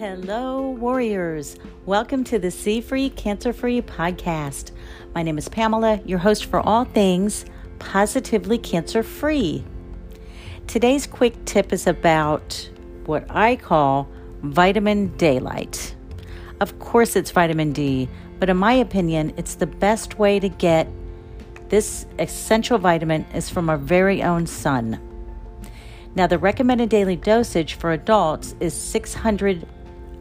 Hello, warriors. Welcome to the C Free Cancer Free podcast. My name is Pamela, your host for all things positively cancer free. Today's quick tip is about what I call vitamin daylight. Of course, it's vitamin D, but in my opinion, it's the best way to get this essential vitamin is from our very own sun. Now, the recommended daily dosage for adults is 600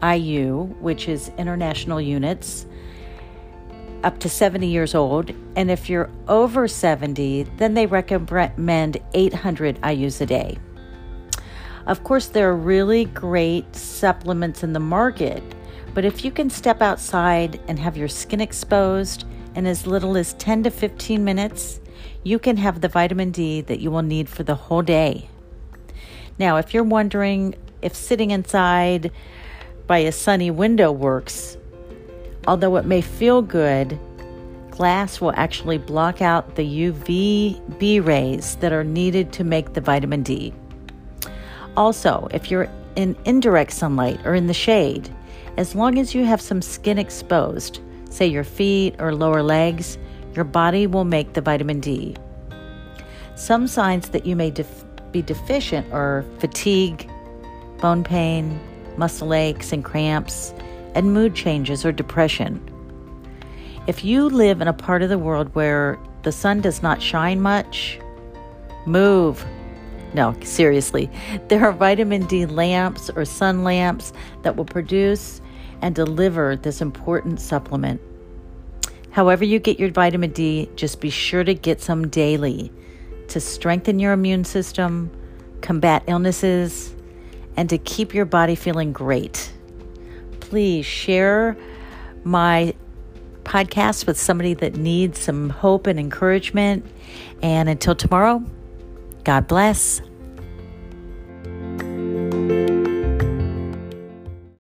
IU, which is international units, up to 70 years old. And if you're over 70, then they recommend 800 IUs a day. Of course, there are really great supplements in the market, but if you can step outside and have your skin exposed in as little as 10 to 15 minutes, you can have the vitamin D that you will need for the whole day. Now, if you're wondering if sitting inside by a sunny window works. Although it may feel good, glass will actually block out the UVB rays that are needed to make the vitamin D. Also, if you're in indirect sunlight or in the shade, as long as you have some skin exposed, say your feet or lower legs, your body will make the vitamin D. Some signs that you may def- be deficient are fatigue, bone pain, muscle aches and cramps, and mood changes or depression. If you live in a part of the world where the sun does not shine much, move. No, seriously, there are vitamin D lamps or sun lamps that will produce and deliver this important supplement. However, you get your vitamin D, just be sure to get some daily to strengthen your immune system, combat illnesses, and to keep your body feeling great. Please share my podcast with somebody that needs some hope and encouragement. And until tomorrow, God bless.